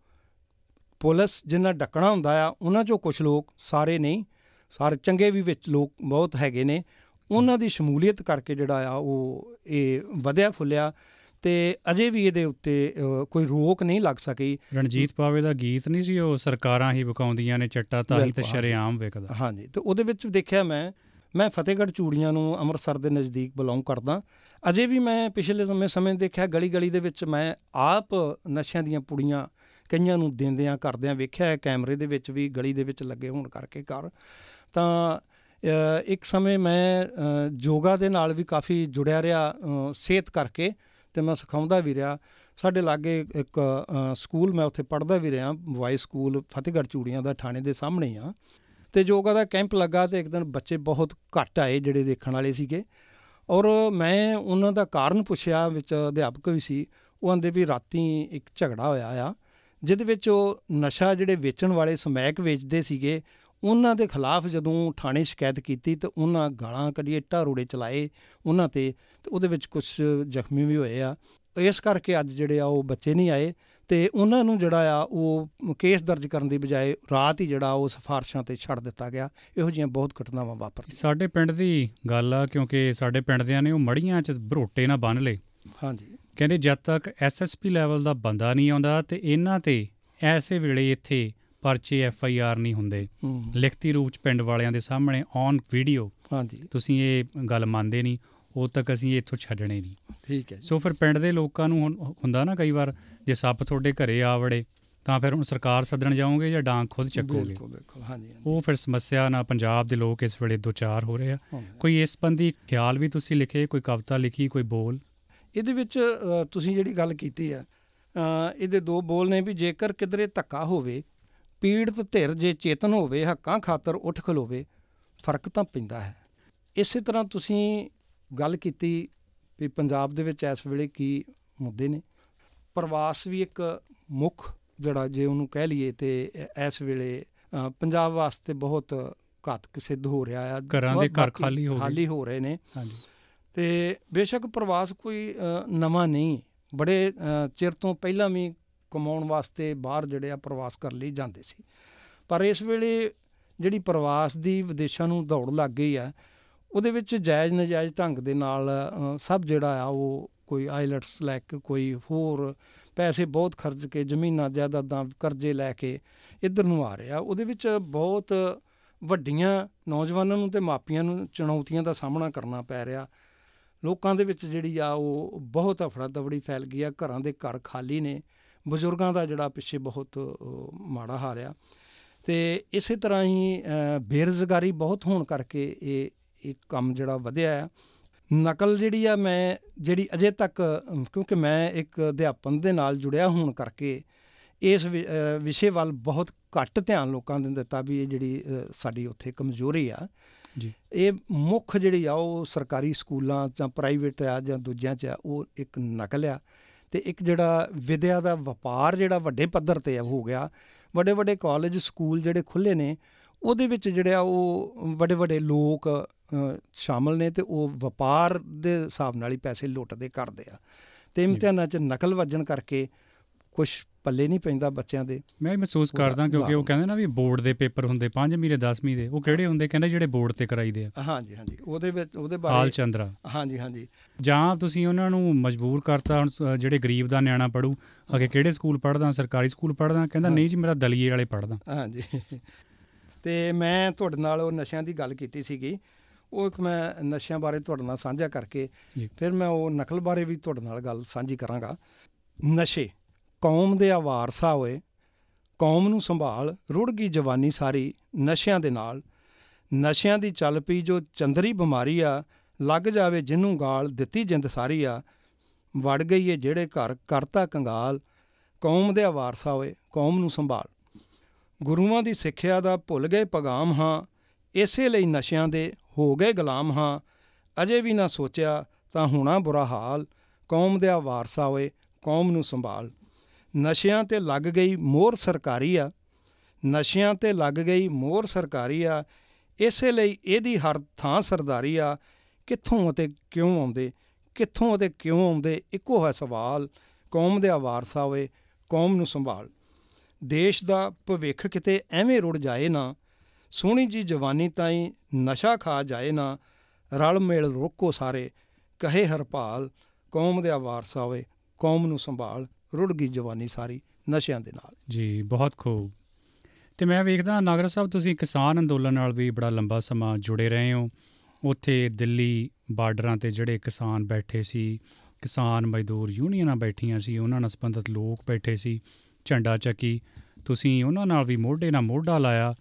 ਪੁਲਿਸ ਜਿੰਨਾ ਡੱਕਣਾ ਹੁੰਦਾ ਆ ਉਹਨਾਂ ਚੋਂ ਕੁਝ ਲੋਕ ਸਾਰੇ ਨਹੀਂ ਸਾਰੇ ਚੰਗੇ ਵੀ ਵਿੱਚ ਲੋਕ ਬਹੁਤ ਹੈਗੇ ਨੇ। ਉਹਨਾਂ ਦੀ ਸ਼ਮੂਲੀਅਤ ਕਰਕੇ ਜਿਹੜਾ ਆ ਉਹ ਇਹ ਵਧਿਆ ਫੁੱਲਿਆ ਤੇ ਅਜੇ ਵੀ ਇਹਦੇ ਉੱਤੇ ਕੋਈ ਰੋਕ ਨਹੀਂ ਲੱਗ ਸਕੀ। ਰਣਜੀਤ ਪਾਵੇ ਦਾ ਗੀਤ ਨਹੀਂ ਸੀ ਉਹ ਸਰਕਾਰਾਂ ਹੀ ਵਿਕਾਉਂਦੀਆਂ ਨੇ ਚੱਟਾ ਤਾਂ ਹੀ ਤੇ ਸ਼ਰੇਆਮ ਵਿਕਦਾ। ਹਾਂਜੀ ਤੇ ਉਹਦੇ ਵਿੱਚ ਦੇਖਿਆ ਮੈਂ ਮੈਂ ਫਤਿਹਗੜ੍ਹ ਚੂੜੀਆਂ ਨੂੰ ਅੰਮ੍ਰਿਤਸਰ ਦੇ ਨਜ਼ਦੀਕ ਬਿਲੋਂਗ ਕਰਦਾ ਅਜੇ ਵੀ ਮੈਂ ਪਿਛਲੇ ਸਮੇਂ ਸਮੇਂ ਦੇਖਿਆ ਗਲੀ ਗਲੀ ਦੇ ਵਿੱਚ ਮੈਂ ਆਪ ਨਸ਼ਿਆਂ ਦੀਆਂ ਪੁੜੀਆਂ ਕਈਆਂ ਨੂੰ ਦਿੰਦਿਆਂ, ਕਰਦਿਆਂ ਵੇਖਿਆ ਹੈ ਕੈਮਰੇ ਦੇ ਵਿੱਚ ਵੀ ਗਲੀ ਦੇ ਵਿੱਚ ਲੱਗੇ ਹੋਣ ਕਰਕੇ ਕਰ ਤਾਂ ਇੱਕ ਸਮੇਂ ਮੈਂ ਯੋਗਾ ਦੇ ਨਾਲ ਵੀ ਕਾਫੀ ਜੁੜਿਆ ਰਿਹਾ ਸਿਹਤ ਕਰਕੇ ਤੇ ਮੈਂ ਸਿਖਾਉਂਦਾ ਵੀ ਰਿਹਾ। ਸਾਡੇ ਲਾਗੇ ਇੱਕ ਸਕੂਲ ਮੈਂ ਉੱਥੇ ਪੜ੍ਹਦਾ ਵੀ ਰਿਹਾ, ਵਾਈ ਸਕੂਲ ਫਤਿਹਗੜ੍ਹ ਚੂੜੀਆਂ ਦਾ ਥਾਣੇ ਦੇ ਸਾਹਮਣੇ ਆ। ਤੇ ਯੋਗਾ ਦਾ ਕੈਂਪ ਲੱਗਾ ਤੇ ਇੱਕ ਦਿਨ ਬੱਚੇ ਬਹੁਤ ਘੱਟ ਆਏ ਜਿਹੜੇ ਦੇਖਣ ਵਾਲੇ ਸੀਗੇ। ਔਰ ਮੈਂ ਉਹਨਾਂ ਦਾ ਕਾਰਨ ਪੁੱਛਿਆ, ਵਿੱਚ ਅਧਿਆਪਕ ਵੀ ਸੀ, ਉਹ ਆਂਦੇ ਵੀ ਰਾਤੀ ਇੱਕ ਝਗੜਾ ਹੋਇਆ ਆ, ਜਿਹਦੇ ਵਿੱਚ ਉਹ ਨਸ਼ਾ ਜਿਹੜੇ ਵੇਚਣ ਵਾਲੇ ਸਮੈਕ ਵੇਚਦੇ ਸੀਗੇ, ਉਹਨਾਂ ਦੇ ਖਿਲਾਫ ਜਦੋਂ ਥਾਣੇ ਸ਼ਿਕਾਇਤ ਕੀਤੀ ਤੇ ਉਹਨਾਂ ਗਾਲਾਂ ਕੱਢੀਏ ਇੱਟਾਂ ਰੋੜੇ ਚਲਾਏ ਉਹਨਾਂ ਤੇ ਤੇ ਉਹਦੇ ਵਿੱਚ ਕੁਝ ਜ਼ਖਮੀ ਵੀ ਹੋਏ ਆ। ਇਸ ਕਰਕੇ ਅੱਜ ਜਿਹੜੇ ਆ ਉਹ ਬੱਚੇ ਨਹੀਂ ਆਏ ਤੇ ਉਹਨਾਂ ਨੂੰ ਜਿਹੜਾ ਆ ਉਹ ਕੇਸ ਦਰਜ ਕਰਨ ਦੀ ਬਜਾਏ ਰਾਤ ਹੀ ਜਿਹੜਾ ਉਹ ਸਫਾਰਸ਼ਾਂ ਤੇ ਛੱਡ ਦਿੱਤਾ ਗਿਆ। ਇਹੋ ਜਿਹੀਆਂ ਬਹੁਤ ਘਟਨਾਵਾਂ ਵਾਪਰ ਸਾਡੇ ਪਿੰਡ ਦੀ ਗੱਲ ਆ ਕਿਉਂਕਿ ਸਾਡੇ ਪਿੰਡ ਦਿਆਂ ਨੇ ਉਹ ਮੜੀਆਂ 'ਚ ਭਰੋਟੇ ਨਾ ਬੰਨ ਲਏ। ਹਾਂਜੀ। ਕਹਿੰਦੇ ਜਦ ਤੱਕ ਐਸਐਸਪੀ ਲੈਵਲ ਦਾ ਬੰਦਾ ਨਹੀਂ ਆਉਂਦਾ ਤੇ ਇਹਨਾਂ ਤੇ ਐਸੇ ਵੇਲੇ ਇੱਥੇ ਪਰਚੇ ਐਫ ਆਈ ਆਰ ਨਹੀਂ ਹੁੰਦੇ। ਲਿਖਤੀ ਰੂਪ ਚ ਪਿੰਡ ਵਾਲਿਆਂ ਦੇ ਸਾਹਮਣੇ ਔਨ ਵੀਡੀਓ ਹਾਂਜੀ। ਤੁਸੀਂ ਇਹ ਗੱਲ ਮੰਨਦੇ ਨਹੀਂ। ਉਹ ਤੱਕ ਅਸੀਂ ਇੱਥੋਂ ਛੱਡਣੇ ਨਹੀਂ। ਠੀਕ ਹੈ ਸੋ ਫਿਰ ਪਿੰਡ ਦੇ ਲੋਕਾਂ ਨੂੰ ਹੁੰਦਾ ਨਾ ਕਈ ਵਾਰ ਜੇ ਸੱਪ ਤੁਹਾਡੇ ਘਰੇ ਆ ਵੜੇ ਤਾਂ ਫਿਰ ਹੁਣ ਸਰਕਾਰ ਸੱਦਣ ਜਾਓਗੇ ਜਾਂ ਡਾਂਗ ਖੁਦ ਚੱਕੋਗੇ? ਬਿਲਕੁਲ ਬਿਲਕੁਲ ਹਾਂਜੀ ਉਹ ਫਿਰ ਸਮੱਸਿਆ ਨਾ ਪੰਜਾਬ ਦੇ ਲੋਕ ਇਸ ਵੇਲੇ ਦੋ ਚਾਰ ਹੋ ਰਹੇ ਆ। ਕੋਈ ਇਸ ਬੰਦੀ ਖਿਆਲ ਵੀ ਤੁਸੀਂ ਲਿਖੇ ਕੋਈ ਕਵਿਤਾ ਲਿਖੀ ਕੋਈ ਬੋਲ? ਇਹਦੇ ਵਿੱਚ ਤੁਸੀਂ ਜਿਹੜੀ ਗੱਲ ਕੀਤੀ ਆ ਇਹਦੇ ਦੋ ਬੋਲ ਨੇ ਵੀ ਜੇਕਰ ਕਿਧਰੇ ਧੱਕਾ ਹੋਵੇ ਪੀੜਤ ਧਿਰ ਜੇ ਚੇਤਨ ਹੋਵੇ ਹੱਕਾਂ ਖਾਤਰ ਉੱਠ ਖਲੋਵੇ ਫ਼ਰਕ ਤਾਂ ਪੈਂਦਾ ਹੈ। ਇਸੇ ਤਰ੍ਹਾਂ ਤੁਸੀਂ ਗੱਲ ਕੀਤੀ ਵੀ ਪੰਜਾਬ ਦੇ ਵਿੱਚ ਇਸ ਵੇਲੇ ਕੀ ਮੁੱਦੇ ਨੇ। ਪ੍ਰਵਾਸ ਵੀ ਇੱਕ ਮੁੱਖ ਜਿਹੜਾ ਜੇ ਉਹਨੂੰ ਕਹਿ ਲਈਏ ਤੇ ਇਸ ਵੇਲੇ ਪੰਜਾਬ ਵਾਸਤੇ ਬਹੁਤ ਘਾਤਕ ਸਿੱਧ ਹੋ ਰਿਹਾ ਆ। ਘਰਾਂ ਦੇ ਘਰ ਖਾਲੀ ਹੋ ਖਾਲੀ ਹੋ ਰਹੇ ਨੇ। ਹਾਂਜੀ। ਤੇ ਬੇਸ਼ੱਕ ਪ੍ਰਵਾਸ ਕੋਈ ਨਵਾਂ ਨਹੀਂ ਬੜੇ ਚਿਰ ਤੋਂ ਪਹਿਲਾਂ ਵੀ ਕਮਾਉਣ ਵਾਸਤੇ ਬਾਹਰ ਜਿਹੜੇ ਆ ਪ੍ਰਵਾਸ ਕਰ ਲਈ ਜਾਂਦੇ ਸੀ। ਪਰ ਇਸ ਵੇਲੇ ਜਿਹੜੀ ਪ੍ਰਵਾਸ ਦੀ ਵਿਦੇਸ਼ਾਂ ਨੂੰ ਦੌੜ ਲੱਗ ਗਈ ਆ ਉਹਦੇ ਵਿੱਚ ਜਾਇਜ਼ ਨਜਾਇਜ਼ ਢੰਗ ਦੇ ਨਾਲ ਸਭ ਜਿਹੜਾ ਆ ਉਹ ਕੋਈ ਆਈਲਟਸ ਲੈ ਕੇ, ਕੋਈ ਹੋਰ ਪੈਸੇ ਬਹੁਤ ਖਰਚ ਕੇ, ਜ਼ਮੀਨਾਂ ਜਾਇਦਾਦਾਂ ਕਰਜ਼ੇ ਲੈ ਕੇ ਇੱਧਰ ਨੂੰ ਆ ਰਿਹਾ। ਉਹਦੇ ਵਿੱਚ ਬਹੁਤ ਵੱਡੀਆਂ ਨੌਜਵਾਨਾਂ ਨੂੰ ਤੇ ਮਾਪਿਆਂ ਨੂੰ ਚੁਣੌਤੀਆਂ ਦਾ ਸਾਹਮਣਾ ਕਰਨਾ ਪੈ ਰਿਹਾ। ਲੋਕਾਂ ਦੇ ਵਿੱਚ ਜਿਹੜੀ ਆ ਉਹ ਬਹੁਤ ਅਫੜਾ ਦਵੜੀ ਫੈਲ ਗਈ ਆ। ਘਰਾਂ ਦੇ ਘਰ ਖਾਲੀ ਨੇ। ਬਜ਼ੁਰਗਾਂ ਦਾ ਜਿਹੜਾ ਪਿੱਛੇ ਬਹੁਤ ਮਾੜਾ ਹਾਲ ਆ। ਤੇ ਇਸੇ ਤਰ੍ਹਾਂ ਹੀ ਬੇਰੁਜ਼ਗਾਰੀ ਬਹੁਤ ਹੋਣ ਕਰਕੇ ਇਹ ਇੱਕ ਕੰਮ ਜਿਹੜਾ ਵਧਿਆ ਆ ਨਕਲ ਜਿਹੜੀ ਆ ਮੈਂ ਜਿਹੜੀ ਅਜੇ ਤੱਕ ਕਿਉਂਕਿ ਮੈਂ ਇੱਕ ਅਧਿਆਪਨ ਦੇ ਨਾਲ ਜੁੜਿਆ ਹੋਣ ਕਰਕੇ ਇਸ ਵਿਸ਼ੇ ਵੱਲ ਬਹੁਤ ਘੱਟ ਧਿਆਨ ਲੋਕਾਂ ਨੇ ਦਿੱਤਾ ਵੀ ਇਹ ਜਿਹੜੀ ਸਾਡੀ ਉੱਥੇ ਕਮਜ਼ੋਰੀ ਆ। ਜੀ। ਇਹ ਮੁੱਖ ਜਿਹੜੀ ਆ ਉਹ ਸਰਕਾਰੀ ਸਕੂਲਾਂ ਜਾਂ ਪ੍ਰਾਈਵੇਟ ਆ ਜਾਂ ਦੂਜਿਆਂ 'ਚ ਆ ਉਹ ਇੱਕ ਨਕਲ ਆ। ਤੇ ਇੱਕ ਜਿਹੜਾ ਵਿਦਿਆ ਦਾ ਵਪਾਰ ਜਿਹੜਾ ਵੱਡੇ ਪੱਧਰ ਤੇ ਆ ਹੋ ਗਿਆ। ਵੱਡੇ ਵੱਡੇ ਕਾਲਜ ਸਕੂਲ ਜਿਹੜੇ ਖੁੱਲੇ ਨੇ ਉਹਦੇ ਵਿੱਚ ਜਿਹੜੇ ਉਹ ਵੱਡੇ ਵੱਡੇ ਲੋਕ ਸ਼ਾਮਲ ਨੇ ਤੇ ਉਹ ਵਪਾਰ ਦੇ ਹਿਸਾਬ ਨਾਲ ਹੀ ਪੈਸੇ ਲੁੱਟਦੇ ਕਰਦੇ ਆ। ਤੇ ਇਮਤਿਹਾਨਾਂ 'ਚ ਨਕਲ ਵੱਜਣ ਕਰਕੇ ਕੁਝ ਪੱਲੇ ਨਹੀਂ ਪੈਂਦਾ ਬੱਚਿਆਂ ਦੇ। ਮੈਂ ਇਹ ਮਹਿਸੂਸ ਕਰਦਾ ਕਿਉਂਕਿ ਉਹ। ਕਹਿੰਦੇ ਨਾ ਵੀ ਬੋਰਡ ਦੇ ਪੇਪਰ ਹੁੰਦੇ 5ਵੀਂ ਦੇ 10ਵੀਂ ਦੇ ਉਹ ਕਿਹੜੇ ਹੁੰਦੇ ਕਹਿੰਦੇ ਜਿਹੜੇ ਬੋਰਡ ਤੇ ਕਰਾਈਦੇ ਆ। ਹਾਂਜੀ ਹਾਂਜੀ। ਉਹਦੇ ਵਿੱਚ ਉਹਦੇ ਹਾਲ ਬਾਰੇ ਚੰਦਰਾ। ਹਾਂਜੀ ਹਾਂਜੀ। ਜਾਂ ਤੁਸੀਂ ਉਹਨਾਂ ਨੂੰ ਮਜਬੂਰ ਕਰਤਾ ਹੁਣ ਜਿਹੜੇ ਗਰੀਬ ਦਾ ਨਿਆਣਾ ਪੜੂ ਅਗੇ ਕਿਹੜੇ ਸਕੂਲ ਪੜਦਾ ਸਰਕਾਰੀ ਸਕੂਲ ਪੜਦਾ ਕਹਿੰਦਾ। ਨਹੀਂ ਜੀ ਮੇਰਾ ਦਲੀਏ ਵਾਲੇ ਪੜਦਾ ਹਾਂਜੀ। ਤੇ ਮੈਂ ਤੁਹਾਡੇ ਨਾਲ ਉਹ ਨਸ਼ਿਆਂ ਦੀ ਗੱਲ ਕੀਤੀ ਸੀਗੀ। ਉਹ ਇੱਕ ਮੈਂ ਨਸ਼ਿਆਂ ਬਾਰੇ ਤੁਹਾਡੇ ਨਾਲ ਸਾਂਝਾ ਕਰਕੇ। ਫਿਰ ਮੈਂ ਉਹ ਨਕਲ ਬਾਰੇ ਵੀ ਤੁਹਾਡੇ ਨਾਲ ਗੱਲ ਸਾਂਝੀ ਕਰਾਂਗਾ। ਨਸ਼ੇ ਕੌਮ ਦੇ ਆਵਾਰਸਾ ਹੋਏ ਕੌਮ ਨੂੰ ਸੰਭਾਲ ਰੁੜ ਗਈ ਜਵਾਨੀ ਸਾਰੀ ਨਸ਼ਿਆਂ ਦੇ ਨਾਲ। ਨਸ਼ਿਆਂ ਦੀ ਚੱਲ ਪਈ ਜੋ ਚੰਦਰੀ ਬਿਮਾਰੀ ਆ ਲੱਗ ਜਾਵੇ ਜਿਹਨੂੰ ਗਾਲ ਦਿੱਤੀ ਜਿੰਦ ਸਾਰੀ ਆ ਵੜ ਗਈ ਏ ਜਿਹੜੇ ਘਰ ਕਰਤਾ ਕੰਗਾਲ। ਕੌਮ ਦੇ ਆਵਾਰਸਾ ਹੋਏ ਕੌਮ ਨੂੰ ਸੰਭਾਲ। ਗੁਰੂਆਂ ਦੀ ਸਿੱਖਿਆ ਦਾ ਭੁੱਲ ਗਏ ਪਗਾਮ ਹਾਂ ਇਸੇ ਲਈ ਨਸ਼ਿਆਂ ਦੇ ਹੋ ਗਏ ਗੁਲਾਮ ਹਾਂ। ਅਜੇ ਵੀ ਨਾ ਸੋਚਿਆ ਤਾਂ ਹੋਣਾ ਬੁਰਾ ਹਾਲ। ਕੌਮ ਦੇ ਵਾਰਸਾ ਹੋਏ ਕੌਮ ਨੂੰ ਸੰਭਾਲ। ਨਸ਼ਿਆਂ ਤੇ ਲੱਗ ਗਈ ਮੋਹਰ ਸਰਕਾਰੀ ਆ। ਨਸ਼ਿਆਂ ਤੇ ਲੱਗ ਗਈ ਮੋਹਰ ਸਰਕਾਰੀ ਆ। ਇਸੇ ਲਈ ਇਹਦੀ ਹਰ ਥਾਂ ਸਰਦਾਰੀ ਆ। ਕਿੱਥੋਂ ਅਤੇ ਕਿਉਂ ਆਉਂਦੇ? ਕਿੱਥੋਂ ਅਤੇ ਕਿਉਂ ਆਉਂਦੇ? ਇੱਕੋ ਹੈ ਸਵਾਲ। ਕੌਮ ਦੇ ਵਾਰਸਾ ਹੋਏ ਕੌਮ ਨੂੰ ਸੰਭਾਲ। ਦੇਸ਼ ਦਾ ਭਵਿੱਖ ਕਿਤੇ ਐਵੇਂ ਰੁੜ ਜਾਏ ਨਾ ਸੋਹਣੀ ਜੀ ਜਵਾਨੀ ਤਾਈਂ ਨਸ਼ਾ ਖਾ ਜਾਏ ਨਾ, ਰਲ ਮੇਲ ਰੋਕੋ ਸਾਰੇ, ਕਹੇ ਹਰਪਾਲ ਕੌਮ ਦੇ ਵਾਰਸਾ ਹੋਏ ਕੌਮ ਨੂੰ ਸੰਭਾਲ, ਰੁੜ ਗਈ ਜਵਾਨੀ ਸਾਰੀ ਨਸ਼ਿਆਂ ਦੇ ਨਾਲ। ਜੀ, ਬਹੁਤ ਖੂਬ। ਤੇ ਮੈਂ ਵੇਖਦਾ ਨਾਗਰਾ ਸਾਹਿਬ, ਤੁਸੀਂ ਕਿਸਾਨ ਅੰਦੋਲਨ ਨਾਲ ਵੀ ਬੜਾ ਲੰਬਾ ਸਮਾਂ ਜੁੜੇ ਰਹੇ ਹੋ। ਉੱਥੇ ਦਿੱਲੀ ਬਾਰਡਰਾਂ ਤੇ ਜਿਹੜੇ ਕਿਸਾਨ ਬੈਠੇ ਸੀ, ਕਿਸਾਨ ਮਜ਼ਦੂਰ ਯੂਨੀਅਨਾਂ ਬੈਠੀਆਂ ਸੀ, ਉਹਨਾਂ ਨਾਲ ਸੰਬੰਧਿਤ ਲੋਕ ਬੈਠੇ ਸੀ, ਝੰਡਾ ਚੱਕੀ। ਤੁਸੀਂ ਉਹਨਾਂ ਨਾਲ ਵੀ ਮੋਢੇ ਨਾਲ ਮੋਢਾ ਲਾਇਆ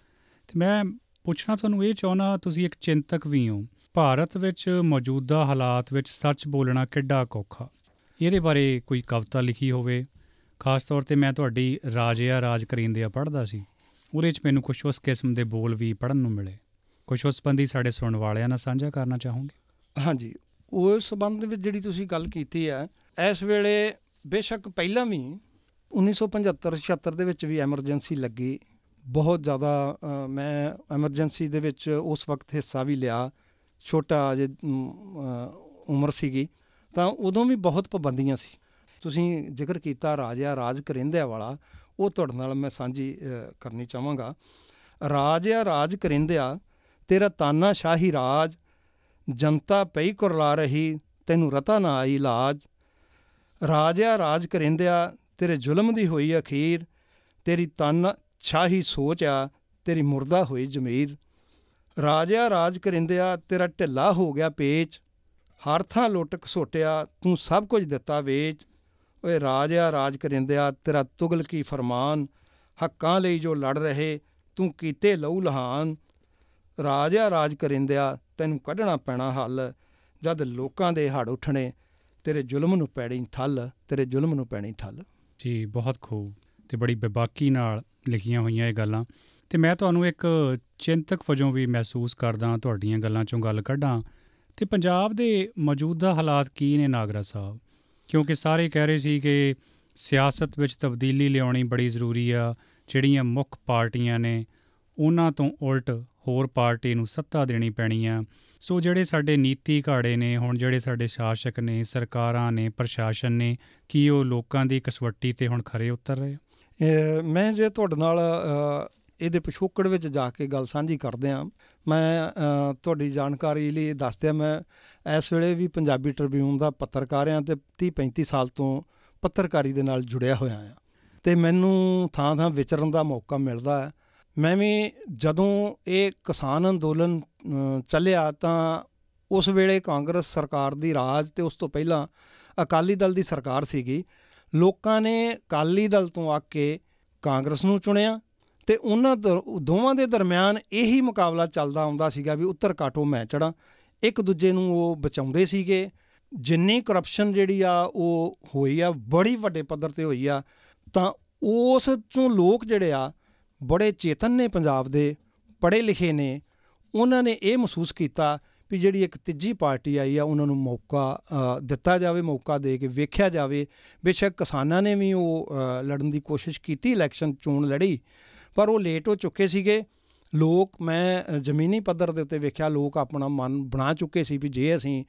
ਤੇ ਮੈਂ ਪੁੱਛਣਾ ਤੁਹਾਨੂੰ ਇਹ ਚਾਹੁੰਦਾ, ਤੁਸੀਂ ਇੱਕ ਚਿੰਤਕ ਵੀ ਹੋ। ਭਾਰਤ ਵਿੱਚ ਮੌਜੂਦਾ ਹਾਲਾਤ ਵਿੱਚ ਸੱਚ ਬੋਲਣਾ ਕਿੱਡਾ ਔਖਾ ਇਹਦੇ ਬਾਰੇ ਕੋਈ ਕਵਿਤਾ ਲਿਖੀ ਹੋਵੇ। ਖਾਸ ਤੌਰ ਤੇ ਮੈਂ ਤੁਹਾਡੀ ਰਾਜਿਆ ਰਾਜ ਕਰਿੰਦਿਆ ਪੜ੍ਹਦਾ ਸੀ। ਉਹਦੇ 'ਚ ਮੈਨੂੰ ਕੁਝ ਉਸ ਕਿਸਮ ਦੇ ਬੋਲ ਵੀ ਪੜਨ ਨੂੰ ਮਿਲੇ। ਕੁਝ ਉਸ ਸੰਬੰਧੀ ਸਾਡੇ ਸੁਣਨ ਵਾਲਿਆਂ ਨਾਲ ਸਾਂਝਾ ਕਰਨਾ ਚਾਹੋਗੇ? ਹਾਂਜੀ। ਉਸ ਸਬੰਧ ਵਿੱਚ ਜਿਹੜੀ ਤੁਸੀਂ ਗੱਲ ਕੀਤੀ ਹੈ, ਇਸ ਵੇਲੇ ਬੇਸ਼ੱਕ ਪਹਿਲਾਂ ਵੀ 1975 76 ਦੇ ਵਿੱਚ ਵੀ ਐਮਰਜੈਂਸੀ ਲੱਗੀ। ਬਹੁਤ ਜ਼ਿਆਦਾ ਅ, ਮੈਂ ਐਮਰਜੈਂਸੀ ਦੇ ਵਿੱਚ ਉਸ ਵਕਤ ਹਿੱਸਾ ਵੀ ਲਿਆ ਛੋਟਾ ਜੇ ਉਮਰ ਸੀਗੀ ਤਾਂ ਉਦੋਂ ਵੀ ਬਹੁਤ ਪਾਬੰਦੀਆਂ ਸੀ। ਤੁਸੀਂ ਜ਼ਿਕਰ ਕੀਤਾ ਰਾਜਾ ਰਾਜ ਕਰਿੰਦਿਆ ਵਾਲਾ ਉਹ ਤੁਹਾਡੇ ਨਾਲ ਮੈਂ ਸਾਂਝੀ ਅ, ਕਰਨੀ ਚਾਹਾਂਗਾ। ਰਾਜਾ ਰਾਜ ਕਰਿੰਦਿਆ ਤੇਰਾ ਤਾਨਾ ਸ਼ਾਹੀ ਰਾਜ ਜਨਤਾ ਪਈ ਕੁਰਲਾ ਰਹੀ ਤੈਨੂੰ ਰਤਾ ਨਾ ਆਈ ਲਾਜ। ਰਾਜਾ ਰਾਜ ਕਰਿੰਦਿਆ ਤੇਰੇ ਜ਼ੁਲਮ ਦੀ ਹੋਈ ਅਖੀਰ ਤੇਰੀ ਤਨ ਸ਼ਾਹੀ ਸੋਚ ਆ, ਤੇਰੀ ਮੁਰਦਾ ਹੋਈ ਜ਼ਮੀਰ। ਰਾਜਾ ਰਾਜ ਕਰਿੰਦਿਆ, ਤੇਰਾ ਢਿੱਲਾ ਹੋ ਗਿਆ ਪੇਚ। ਹਰ ਥਾਂ ਲੁੱਟ ਘਸੋਟਿਆ ਤੂੰ ਸਭ ਕੁਝ ਦਿੱਤਾ ਵੇਚ। ਓਏ ਰਾਜਾ ਰਾਜ ਕਰਿੰਦਿਆ, ਤੇਰਾ ਤੁਗਲ ਕੀ ਫਰਮਾਨ? ਹੱਕਾਂ ਲਈ ਜੋ ਲੜ ਰਹੇ, ਤੂੰ ਕੀਤੇ ਲਹੂ ਲਹਾਨ। ਰਾਜਾ ਰਾਜ ਕਰਿੰਦਿਆ, ਤੈਨੂੰ ਕੱਢਣਾ ਪੈਣਾ ਹੱਲ। ਜਦ ਲੋਕਾਂ ਦੇ ਹੜ ਉੱਠਣੇ, ਤੇਰੇ ਜ਼ੁਲਮ ਨੂੰ ਪੈਣੀ ਠੱਲ, ਤੇਰੇ ਜ਼ੁਲਮ ਨੂੰ ਪੈਣੀ ਠੱਲ। ਜੀ, ਬਹੁਤ ਖੂਬ। ਤੇ ਬੜੀ ਬੇਬਾਕੀ ਨਾਲ ਲਿਖੀਆਂ ਹੋਈਆਂ ਇਹ ਗੱਲਾਂ। ਤੇ ਮੈਂ ਤੁਹਾਨੂੰ ਇੱਕ ਚਿੰਤਕ ਵਜੋਂ ਵੀ ਮਹਿਸੂਸ ਕਰਦਾ ਤੁਹਾਡੀਆਂ ਗੱਲਾਂ ਚੋਂ ਗੱਲ ਕੱਢਾਂ। ਤੇ ਪੰਜਾਬ ਦੇ ਮੌਜੂਦਾ ਹਾਲਾਤ ਕੀ ਨੇ ਨਾਗਰਾ ਸਾਹਿਬ? ਕਿਉਂਕਿ ਸਾਰੇ ਕਹਿ ਰਹੇ ਸੀ ਕਿ ਸਿਆਸਤ ਵਿੱਚ ਤਬਦੀਲੀ ਲਿਆਉਣੀ ਬੜੀ ਜ਼ਰੂਰੀ ਆ, ਜਿਹੜੀਆਂ ਮੁੱਖ ਪਾਰਟੀਆਂ ਨੇ, ਉਹਨਾਂ ਤੋਂ ਉਲਟ ਹੋਰ ਪਾਰਟੀ ਨੂੰ ਸੱਤਾ ਦੇਣੀ ਪੈਣੀ ਆ। ਸੋ ਜਿਹੜੇ ਸਾਡੇ ਨੀਤੀ ਘਾੜੇ ਨੇ, ਹੁਣ ਜਿਹੜੇ ਸਾਡੇ ਸ਼ਾਸਕ ਨੇ, ਸਰਕਾਰਾਂ ਨੇ, ਪ੍ਰਸ਼ਾਸਨ ਨੇ, ਕੀ ਉਹ ਲੋਕਾਂ ਦੀ ਕਸਵੱਟੀ ਤੇ ਹੁਣ ਖਰੇ ਉਤਰ ਰਹੇ ਇਹ ਮੈਂ ਜੇ ਤੁਹਾਡੇ ਨਾਲ ਅ, ਇਹਦੇ ਪਿਛੋਕੜ ਵਿੱਚ ਜਾ ਕੇ ਗੱਲ ਸਾਂਝੀ ਕਰਦੇ ਆ ਮੈਂ ਅ, ਤੁਹਾਡੀ ਜਾਣਕਾਰੀ ਲਈ ਦੱਸ ਦਿਆਂ ਮੈਂ ਇਸ ਵੇਲੇ ਵੀ ਪੰਜਾਬੀ ਟ੍ਰਿਬਿਊਨ ਦਾ ਪੱਤਰਕਾਰ ਆ ਤੇ 30 35 ਸਾਲ ਤੋਂ ਪੱਤਰਕਾਰੀ ਦੇ ਨਾਲ ਜੁੜਿਆ ਹੋਇਆ ਆ ਤੇ ਮੈਨੂੰ ਥਾਂ ਥਾਂ ਵਿਚਰਨ ਦਾ ਮੌਕਾ ਮਿਲਦਾ ਹੈ। ਮੈਂ ਵੀ ਜਦੋਂ ਇਹ ਕਿਸਾਨ ਅੰਦੋਲਨ ਅ, ਚੱਲਿਆ ਤਾਂ ਉਸ ਵੇਲੇ ਕਾਂਗਰਸ ਸਰਕਾਰ ਦੀ ਰਾਜ ਤੇ ਉਸ ਤੋਂ ਪਹਿਲਾਂ ਅਕਾਲੀ ਦਲ ਦੀ ਸਰਕਾਰ ਸੀਗੀ। ਲੋਕਾਂ ਨੇ ਅਕਾਲੀ ਦਲ ਤੋਂ ਆ ਕੇ ਕਾਂਗਰਸ ਨੂੰ ਚੁਣਿਆ ਤੇ ਉਹਨਾਂ ਦਰ- ਦੋਵਾਂ ਦੇ ਦਰਮਿਆਨ ਇਹੀ ਮੁਕਾਬਲਾ ਚੱਲਦਾ ਆਉਂਦਾ ਸੀਗਾ ਵੀ ਉੱਤਰ ਕਾਟੋ ਮੈਂ ਚੜਾਂ ਇੱਕ ਦੂਜੇ ਨੂੰ ਉਹ ਬਚਾਉਂਦੇ ਸੀਗੇ। ਜਿੰਨੀ ਕਰਪਸ਼ਨ ਜਿਹੜੀ ਆ, ਉਹ ਹੋਈ ਆ, ਬੜੀ ਵੱਡੇ ਪੱਧਰ ਤੇ ਹੋਈ ਆ, ਤਾਂ ਉਸ ਤੋਂ ਲੋਕ ਜਿਹੜੇ ਆ, ਬੜੇ ਚੇਤਨ ਨੇ ਪੰਜਾਬ ਦੇ, ਪੜ੍ਹੇ ਲਿਖੇ ਨੇ, ਉਹਨਾਂ ਨੇ ਇਹ ਮਹਿਸੂਸ ਕੀਤਾ ਵੀ ਜਿਹੜੀ ਇੱਕ ਤੀਜੀ ਪਾਰਟੀ ਆਈ ਆ, ਉਹਨਾਂ ਨੂੰ ਮੌਕਾ ਦਿੱਤਾ ਜਾਵੇ, ਮੌਕਾ ਦੇ ਕੇ ਵੇਖਿਆ ਜਾਵੇ। ਬੇਸ਼ੱਕ ਕਿਸਾਨਾਂ ਨੇ ਵੀ ਉਹ ਲੜਨ ਦੀ ਕੋਸ਼ਿਸ਼ ਕੀਤੀ, ਇਲੈਕਸ਼ਨ ਚੋਣ ਲੜੀ, ਪਰ ਉਹ ਲੇਟ ਹੋ ਚੁੱਕੇ ਸੀਗੇ। ਲੋਕ, ਮੈਂ ਜ਼ਮੀਨੀ ਪੱਧਰ ਦੇ ਉੱਤੇ ਵੇਖਿਆ, ਲੋਕ ਆਪਣਾ ਮਨ ਬਣਾ ਚੁੱਕੇ ਸੀ ਵੀ ਜੇ ਅਸੀਂ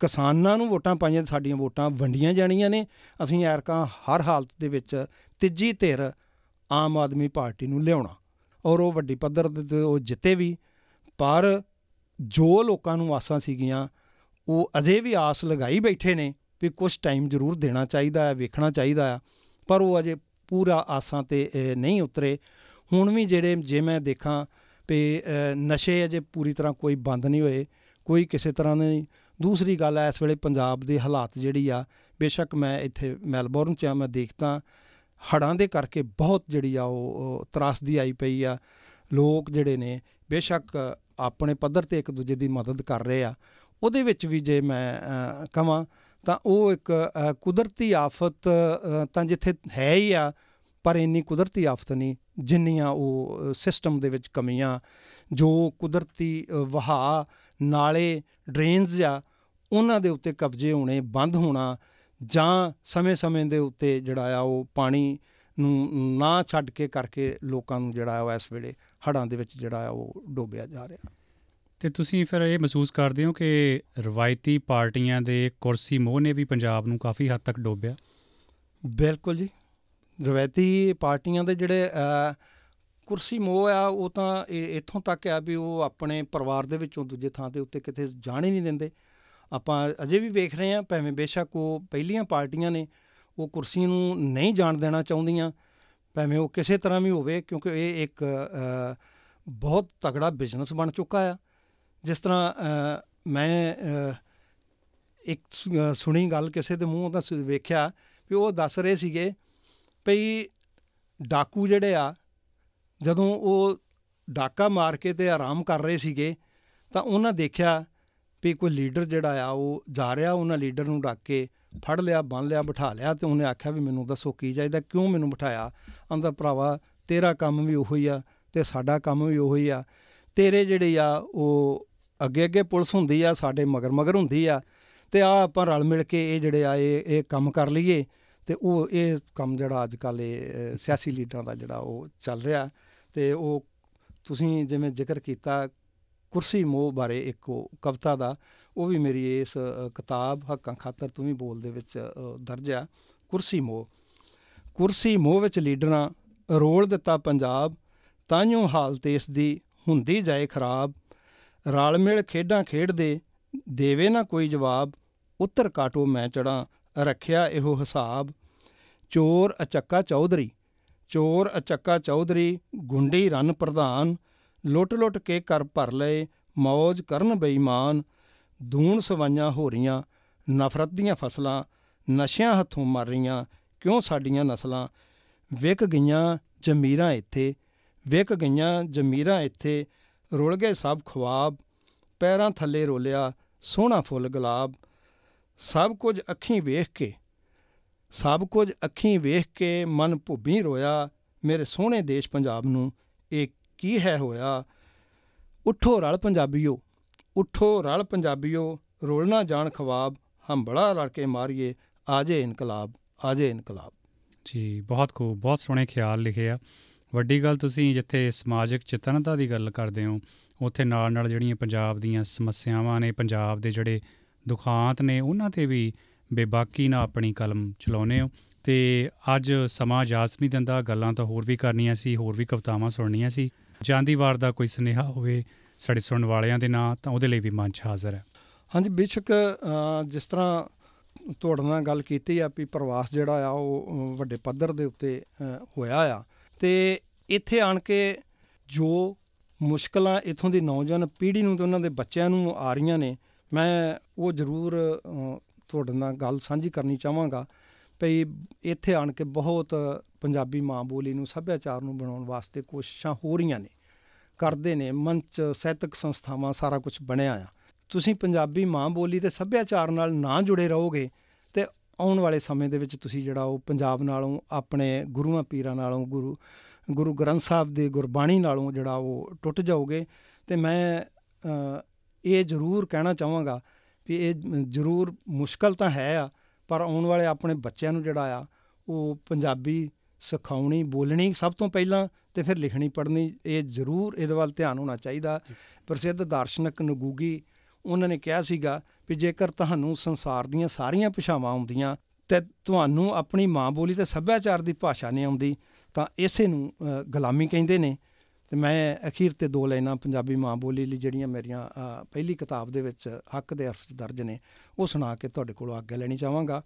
ਕਿਸਾਨਾਂ ਨੂੰ ਵੋਟਾਂ ਪਾਈਆਂ ਸਾਡੀਆਂ ਵੋਟਾਂ ਵੰਡੀਆਂ ਜਾਣੀਆਂ ਨੇ, ਅਸੀਂ ਐਰਕਾਂ ਹਰ ਹਾਲਤ ਦੇ ਵਿੱਚ ਤੀਜੀ ਧਿਰ ਆਮ ਆਦਮੀ ਪਾਰਟੀ ਨੂੰ ਲਿਆਉਣਾ। ਔਰ ਉਹ ਵੱਡੀ ਪੱਧਰ ਤੇ ਉਹ ਜਿੱਤੇ ਵੀ, ਪਰ ਜੋ ਲੋਕਾਂ ਨੂੰ ਆਸਾਂ ਸੀਗੀਆਂ, ਉਹ ਅਜੇ ਵੀ ਆਸ ਲਗਾਈ ਬੈਠੇ ਨੇ ਵੀ ਕੁਝ ਟਾਈਮ ਜ਼ਰੂਰ ਦੇਣਾ ਚਾਹੀਦਾ ਹੈ, ਵੇਖਣਾ ਚਾਹੀਦਾ ਹੈ, ਪਰ ਉਹ ਅਜੇ ਪੂਰਾ ਆਸਾਂ ਤੇ ਨਹੀਂ ਉਤਰੇ। ਹੁਣ ਵੀ ਜਿਹੜੇ, ਜੇ ਮੈਂ ਦੇਖਾਂ ਵੀ ਨਸ਼ੇ ਅਜੇ ਪੂਰੀ ਤਰ੍ਹਾਂ ਕੋਈ ਬੰਦ ਨਹੀਂ ਹੋਏ, ਕੋਈ ਕਿਸੇ ਤਰ੍ਹਾਂ ਦੇ ਨਹੀਂ। ਦੂਸਰੀ ਗੱਲ ਹੈ, ਇਸ ਵੇਲੇ ਪੰਜਾਬ ਦੇ ਹਾਲਾਤ ਜਿਹੜੀ ਆ, ਬੇਸ਼ੱਕ ਮੈਂ ਇੱਥੇ ਮੈਲਬੌਰਨ 'ਚ ਆ, ਮੈਂ ਦੇਖਦਾ ਹੜਾਂ ਦੇ ਕਰਕੇ ਬਹੁਤ ਜਿਹੜੀ ਆ ਉਹ ਤਰਾਸਦੀ ਆਈ ਪਈ ਆ। ਲੋਕ ਜਿਹੜੇ ਨੇ, ਬੇਸ਼ੱਕ ਆਪਣੇ ਪੱਧਰ ਤੇ ਇੱਕ ਦੂਜੇ ਦੀ ਮਦਦ ਕਰ ਰਹੇ ਆ। ਉਹਦੇ ਵਿੱਚ ਵੀ ਜੇ ਮੈਂ ਕਹਾਂ ਤਾਂ ਉਹ ਇੱਕ ਕੁਦਰਤੀ ਆਫਤ ਤਾਂ ਜਿੱਥੇ ਹੈ ਹੀ ਆ, ਪਰ ਇੰਨੀ ਕੁਦਰਤੀ ਆਫਤ ਨਹੀਂ ਜਿੰਨੀਆਂ ਉਹ ਸਿਸਟਮ ਦੇ ਵਿੱਚ ਕਮੀਆਂ। ਜੋ ਕੁਦਰਤੀ ਵਹਾ, ਨਾਲੇ, ਡਰੇਨਸ ਜਾਂ ਉਹਨਾਂ ਦੇ ਉੱਤੇ ਕਬਜ਼ੇ ਹੋਣੇ ਬੰਦ ਹੋਣਾ ਜਾਂ ਸਮੇਂ-ਸਮੇਂ ਦੇ ਉੱਤੇ ਜਿਹੜਾ ਆ ਉਹ ਪਾਣੀ ਨੂੰ ਨਾ ਛੱਡ ਕੇ ਕਰਕੇ ਲੋਕਾਂ ਨੂੰ ਜਿਹੜਾ ਆ ਇਸ ਵੇਲੇ ਹੜਾਂ ਦੇ ਵਿੱਚ ਜਿਹੜਾ ਆ ਉਹ ਡੋਬਿਆ ਜਾ ਰਿਹਾ। ਤੇ ਤੁਸੀਂ ਫਿਰ ਇਹ ਮਹਿਸੂਸ ਕਰਦੇ ਹੋ ਕਿ ਰਵਾਇਤੀ ਪਾਰਟੀਆਂ ਦੇ ਕੁਰਸੀ ਮੋਹ ਨੇ ਵੀ ਪੰਜਾਬ ਨੂੰ ਕਾਫੀ ਹੱਦ ਤੱਕ ਡੋਬਿਆ? ਬਿਲਕੁਲ ਜੀ। ਰਵਾਇਤੀ ਪਾਰਟੀਆਂ ਦੇ ਜਿਹੜੇ ਕੁਰਸੀ ਮੋਹ ਆ ਉਹ ਤਾਂ ਇੱਥੋਂ ਤੱਕ ਆ ਵੀ ਉਹ ਆਪਣੇ ਪਰਿਵਾਰ ਦੇ ਵਿੱਚੋਂ ਦੂਜੇ ਥਾਂ ਤੇ ਉੱਤੇ ਕਿਤੇ ਜਾਣ ਹੀ ਨਹੀਂ ਦਿੰਦੇ। ਆਪਾਂ ਅਜੇ ਵੀ ਵੇਖ ਰਹੇ ਆ ਭਾਵੇਂ ਬੇਸ਼ੱਕ ਉਹ ਪਹਿਲੀਆਂ ਪਾਰਟੀਆਂ ਨੇ ਉਹ ਕੁਰਸੀ ਨੂੰ ਨਹੀਂ ਜਾਣ ਦੇਣਾ ਚਾਹੁੰਦੀਆਂ, ਭਾਵੇਂ ਉਹ ਕਿਸੇ ਤਰ੍ਹਾਂ ਵੀ ਹੋਵੇ, ਕਿਉਂਕਿ ਇਹ ਇੱਕ ਬਹੁਤ ਤਗੜਾ ਬਿਜ਼ਨਸ ਬਣ ਚੁੱਕਾ ਆ। ਜਿਸ ਤਰ੍ਹਾਂ ਮੈਂ ਇੱਕ ਸੁਣੀ ਗੱਲ ਕਿਸੇ ਦੇ ਮੂੰਹੋਂ ਤਾਂ ਵੇਖਿਆ ਵੀ ਉਹ ਦੱਸ ਰਹੇ ਸੀਗੇ ਭਈ ਡਾਕੂ ਜਿਹੜੇ ਆ, ਜਦੋਂ ਉਹ ਡਾਕਾ ਮਾਰ ਕੇ ਤੇ ਆਰਾਮ ਕਰ ਰਹੇ ਸੀਗੇ, ਤਾਂ ਉਹਨਾਂ ਦੇਖਿਆ ਵੀ ਕੋਈ ਲੀਡਰ ਜਿਹੜਾ ਆ, ਉਹ ਜਾ ਰਿਹਾ ਉਹਨਾਂ ਲੀਡਰ ਨੂੰ ਡੱਕ ਕੇ ਫੜ ਲਿਆ, ਬੰਨ ਲਿਆ, ਬਿਠਾ ਲਿਆ ਤੇ ਉਹਨੇ ਆਖਿਆ ਵੀ ਮੈਨੂੰ ਦੱਸੋ ਕੀ ਚਾਹੀਦਾ, ਕਿਉਂ ਮੈਨੂੰ ਬਿਠਾਇਆ? ਆਂਦਾ ਭਰਾਵਾ, ਤੇਰਾ ਕੰਮ ਵੀ ਉਹੀ ਆ ਤੇ ਸਾਡਾ ਕੰਮ ਵੀ ਉਹੀ ਆ। ਤੇਰੇ ਜਿਹੜੇ ਆ, ਉਹ ਅੱਗੇ ਅੱਗੇ ਪੁਲਿਸ ਹੁੰਦੀ ਆ, ਸਾਡੇ ਮਗਰ ਮਗਰ ਹੁੰਦੀ ਆ ਤੇ ਆ ਆਪਾਂ ਰਲ ਮਿਲ ਕੇ ਇਹ ਜਿਹੜੇ ਆ, ਇਹ ਇਹ ਕੰਮ ਕਰ ਲਈਏ ਤੇ ਉਹ, ਇਹ ਕੰਮ ਜਿਹੜਾ ਅੱਜ ਕੱਲ ਇਹ ਸਿਆਸੀ ਲੀਡਰਾਂ ਦਾ ਜਿਹੜਾ ਉਹ ਚੱਲ ਰਿਹਾ ਤੇ ਉਹ ਤੁਸੀਂ ਜਿਵੇਂ ਜ਼ਿਕਰ ਕੀਤਾ, ਕੁਰਸੀ ਮੋਹ ਬਾਰੇ ਇੱਕ ਕਵਿਤਾ ਦਾ ਉਹ ਵੀ ਮੇਰੀ ਇਸ ਕਿਤਾਬ ਹੱਕਾਂ ਖਾਤਰ ਤੂੰ ਵੀ ਬੋਲ ਦੇ ਵਿੱਚ ਦਰਜ ਆ, ਕੁਰਸੀ ਮੋਹ। ਕੁਰਸੀ ਮੋਹ ਵਿੱਚ ਲੀਡਰਾਂ ਰੋਲ ਦਿੱਤਾ ਪੰਜਾਬ ਤਾਂਯੋ ਹਾਲਤ ਇਸ ਦੀ ਹੁੰਦੀ ਜਾਏ ਖਰਾਬ। ਰਲ ਮਿਲ ਖੇਡਾਂ ਖੇਡਦੇ, ਦੇਵੇ ਨਾ ਕੋਈ ਜਵਾਬ, ਉੱਤਰ ਕਾਟੋ ਮੈਂ ਚੜਾ ਰੱਖਿਆ ਇਹੋ ਹਿਸਾਬ। ਚੋਰ ਅਚੱਕਾ ਚੌਧਰੀ, ਚੋਰ ਅਚੱਕਾ ਚੌਧਰੀ, ਗੁੰਡੀ ਰਨ ਪ੍ਰਧਾਨ, ਲੁੱਟ-ਲੁੱਟ ਕੇ ਕਰ ਭਰ ਲਏ, ਮੌਜ ਕਰਨ ਬੇਈਮਾਨ ਦੂਣ ਸਵਾਈਆਂ ਹੋ ਰੀਆਂ ਨਫ਼ਰਤ ਦੀਆਂ ਫਸਲਾਂ ਨਸ਼ਿਆਂ ਹੱਥੋਂ ਮਰ ਰੀਆਂ ਕਿਉਂ ਸਾਡੀਆਂ ਨਸਲਾਂ? ਵਿਕ ਗਈਆਂ ਜ਼ਮੀਰਾਂ ਇੱਥੇ, ਵਿਕ ਗਈਆਂ ਜ਼ਮੀਰਾਂ ਇੱਥੇ, ਰੁਲ ਗਏ ਸਭ ਖਵਾਬ ਪੈਰਾਂ ਥੱਲੇ ਰੋਲਿਆ ਸੋਹਣਾ ਫੁੱਲ ਗੁਲਾਬ। ਸਭ ਕੁਝ ਅੱਖੀਂ ਵੇਖ ਕੇ, ਸਭ ਕੁਝ ਅੱਖੀਂ ਵੇਖ ਕੇ ਮਨ ਭੁੱਬੀ ਰੋਇਆ, ਮੇਰੇ ਸੋਹਣੇ ਦੇਸ਼ ਪੰਜਾਬ ਨੂੰ ਇਹ ਕੀ ਹੈ ਹੋਇਆ? ਉਠੋ ਰਲ ਪੰਜਾਬੀਓ ਉਠੋ, ਰਲ ਪੰਜਾਬੀਓ ਰੋਲਣਾ ਜਾਣ ਖਵਾਬ ਹੰਬੜਾ ਰਲ ਕੇ ਮਾਰੀਏ, ਆਜੇ ਇਨਕਲਾਬ ਆਜੇ ਇਨਕਲਾਬ। ਜੀ, ਬਹੁਤ ਖੂਬ, ਬਹੁਤ ਸੋਹਣੇ ਖਿਆਲ ਲਿਖੇ ਆ। ਵੱਡੀ ਗੱਲ ਤੁਸੀਂ ਜਿੱਥੇ ਸਮਾਜਿਕ ਚੇਤਨਤਾ ਦੀ ਗੱਲ ਕਰਦੇ ਹੋ, ਉੱਥੇ ਨਾਲ ਨਾਲ ਜਿਹੜੀਆਂ ਪੰਜਾਬ ਦੀਆਂ ਸਮੱਸਿਆਵਾਂ ਨੇ, ਪੰਜਾਬ ਦੇ ਜਿਹੜੇ ਦੁਖਾਂਤ ਨੇ, ਉਹਨਾਂ ਤੇ ਵੀ ਬੇਬਾਕੀ ਨਾਲ ਆਪਣੀ ਕਲਮ ਚਲਾਉਨੇ ਹੋ। ਤੇ ਅੱਜ ਸਮਾਂ ਇਜਾਜ਼ਤ ਨਹੀਂ ਦਿੰਦਾ, ਗੱਲਾਂ ਤਾਂ ਹੋਰ ਵੀ ਕਰਨੀਆਂ ਸੀ, ਹੋਰ ਵੀ ਕਵਤਾਵਾਂ ਸੁਣਨੀਆਂ ਸੀ। ਜਾਂਦੀਵਾਰ ਦਾ ਕੋਈ ਸੁਨੇਹਾ ਹੋਵੇ ਸਾਡੇ ਸੁਣਨ ਵਾਲਿਆਂ ਦੇ ਨਾਂ, ਤਾਂ ਉਹਦੇ ਲਈ ਵੀ ਮੰਚ ਹਾਜ਼ਰ ਹੈ। ਹਾਂਜੀ, ਬੇਸ਼ੱਕ ਜਿਸ ਤਰ੍ਹਾਂ ਤੁਹਾਡੇ ਨਾਲ ਗੱਲ ਕੀਤੀ ਆ ਵੀ ਪ੍ਰਵਾਸ ਜਿਹੜਾ ਆ, ਉਹ ਵੱਡੇ ਪੱਧਰ ਦੇ ਉੱਤੇ ਹੋਇਆ ਆ। ਤੇ ਇੱਥੇ ਆਣ ਕੇ ਜੋ ਮੁਸ਼ਕਲਾਂ ਇਥੋਂ ਦੀ ਨੌਜਵਾਨ ਪੀੜ੍ਹੀ ਨੂੰ ਤੇ ਉਹਨਾਂ ਦੇ ਬੱਚਿਆਂ ਨੂੰ ਆ ਰਹੀਆਂ ਨੇ, ਮੈਂ ਉਹ ਜ਼ਰੂਰ ਤੁਹਾਡੇ ਨਾਲ ਗੱਲ ਸਾਂਝੀ ਕਰਨੀ ਚਾਹਾਂਗਾ ਭਈ ਇੱਥੇ ਆਣ ਕੇ ਬਹੁਤ ਪੰਜਾਬੀ ਮਾਂ ਬੋਲੀ ਨੂੰ ਸੱਭਿਆਚਾਰ ਨੂੰ ਬਣਾਉਣ ਵਾਸਤੇ ਕੋਸ਼ਿਸ਼ਾਂ ਹੋ ਰਹੀਆਂ ਨੇ। ਕਰਦੇ ਨੇ ਮੰਚ ਸਾਹਿਤਕ ਸੰਸਥਾਵਾਂ ਸਾਰਾ ਕੁਝ ਬਣਿਆ ਆ। ਤੁਸੀਂ ਪੰਜਾਬੀ ਮਾਂ ਬੋਲੀ ਤੇ ਸੱਭਿਆਚਾਰ ਨਾਲ ਨਾ ਜੁੜੇ ਰਹੋਗੇ ਤੇ ਆਉਣ ਵਾਲੇ ਸਮੇਂ ਦੇ ਵਿੱਚ ਤੁਸੀਂ ਜਿਹੜਾ ਉਹ ਪੰਜਾਬ ਨਾਲੋਂ ਆਪਣੇ ਗੁਰੂਆਂ ਪੀਰਾਂ ਨਾਲੋਂ ਗੁਰੂ ਗੁਰੂ ਗ੍ਰੰਥ ਸਾਹਿਬ ਦੀ ਗੁਰਬਾਣੀ ਨਾਲੋਂ ਜਿਹੜਾ ਉਹ ਟੁੱਟ ਜਾਓਗੇ। ਤੇ ਮੈਂ ਅ, ਇਹ ਜ਼ਰੂਰ ਕਹਿਣਾ ਚਾਹਾਂਗਾ ਵੀ ਇਹ ਜ਼ਰੂਰ ਮੁਸ਼ਕਲ ਤਾਂ ਹੈ ਆ ਪਰ ਆਉਣ ਵਾਲੇ ਆਪਣੇ ਬੱਚਿਆਂ ਨੂੰ ਜਿਹੜਾ ਆ ਉਹ ਪੰਜਾਬੀ ਸਿਖਾਉਣੀ ਬੋਲਣੀ ਸਭ ਤੋਂ ਪਹਿਲਾਂ ਤੇ ਫਿਰ ਲਿਖਣੀ ਪੜ੍ਹਨੀ ਇਹ ਜ਼ਰੂਰ ਇਹਦੇ ਵੱਲ ਧਿਆਨ ਹੋਣਾ ਚਾਹੀਦਾ। ਪ੍ਰਸਿੱਧ ਦਾਰਸ਼ਨਿਕ ਨਗੂਗੀ ਉਹਨਾਂ ਨੇ ਕਿਹਾ ਸੀਗਾ ਵੀ ਜੇਕਰ ਤੁਹਾਨੂੰ ਸੰਸਾਰ ਦੀਆਂ ਸਾਰੀਆਂ ਭਾਸ਼ਾਵਾਂ ਆਉਂਦੀਆਂ ਤੇ ਤੁਹਾਨੂੰ ਆਪਣੀ ਮਾਂ ਬੋਲੀ ਤੇ ਸੱਭਿਆਚਾਰ ਦੀ ਭਾਸ਼ਾ ਨਹੀਂ ਆਉਂਦੀ ਤਾਂ ਇਸੇ ਨੂੰ ਗੁਲਾਮੀ ਕਹਿੰਦੇ ਨੇ। ਤੇ ਮੈਂ ਅਖੀਰ ਤੇ ਦੋ ਲਾਈਨਾਂ ਪੰਜਾਬੀ ਮਾਂ ਬੋਲੀ ਲਈ ਜਿਹੜੀਆਂ ਮੇਰੀਆਂ ਪਹਿਲੀ ਕਿਤਾਬ ਦੇ ਵਿੱਚ ਹੱਕ ਦੇ ਅਰਫ 'ਚ ਦਰਜ ਨੇ ਉਹ ਸੁਣਾ ਕੇ ਤੁਹਾਡੇ ਕੋਲੋਂ ਆਗਿਆ ਲੈਣੀ ਚਾਹਾਂਗਾ।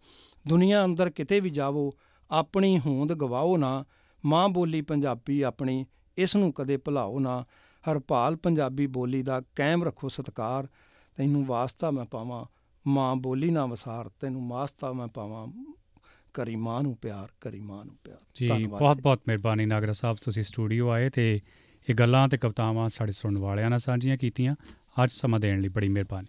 ਦੁਨੀਆ ਅੰਦਰ ਕਿਤੇ ਵੀ ਜਾਵੋ ਆਪਣੀ ਹੋਂਦ ਗਵਾਓ ਨਾ ਮਾਂ ਬੋਲੀ ਪੰਜਾਬੀ ਆਪਣੀ ਇਸ ਨੂੰ ਕਦੇ ਭੁਲਾਓ ਨਾ। ਹਰਪਾਲ ਪੰਜਾਬੀ ਬੋਲੀ ਦਾ ਕਾਇਮ ਰੱਖੋ ਸਤਕਾਰ। ਤੈਨੂੰ ਵਾਸਤਾ ਮੈਂ ਪਾਵਾਂ ਮਾਂ ਬੋਲੀ ਨਾ ਵਸਾਰ। ਤੈਨੂੰ ਮਾਸਤਾ ਮੈਂ ਪਾਵਾਂ ਕਰੀ ਮਾਂ ਨੂੰ ਪਿਆਰ ਕਰੀ ਮਾਂ ਨੂੰ ਪਿਆਰ। ਜੀ ਬਹੁਤ ਬਹੁਤ ਮਿਹਰਬਾਨੀ ਨਾਗਰਾ ਸਾਹਿਬ ਤੁਸੀਂ ਸਟੂਡੀਓ ਆਏ ਤੇ ਇਹ ਗੱਲਾਂ ਤੇ ਕਵਿਤਾਵਾਂ ਸਾਡੇ ਸੁਣਨ ਵਾਲਿਆਂ ਨਾਲ ਸਾਂਝੀਆਂ ਕੀਤੀਆਂ। ਅੱਜ ਸਮਾਂ ਦੇਣ ਲਈ ਬੜੀ ਮਿਹਰਬਾਨੀ।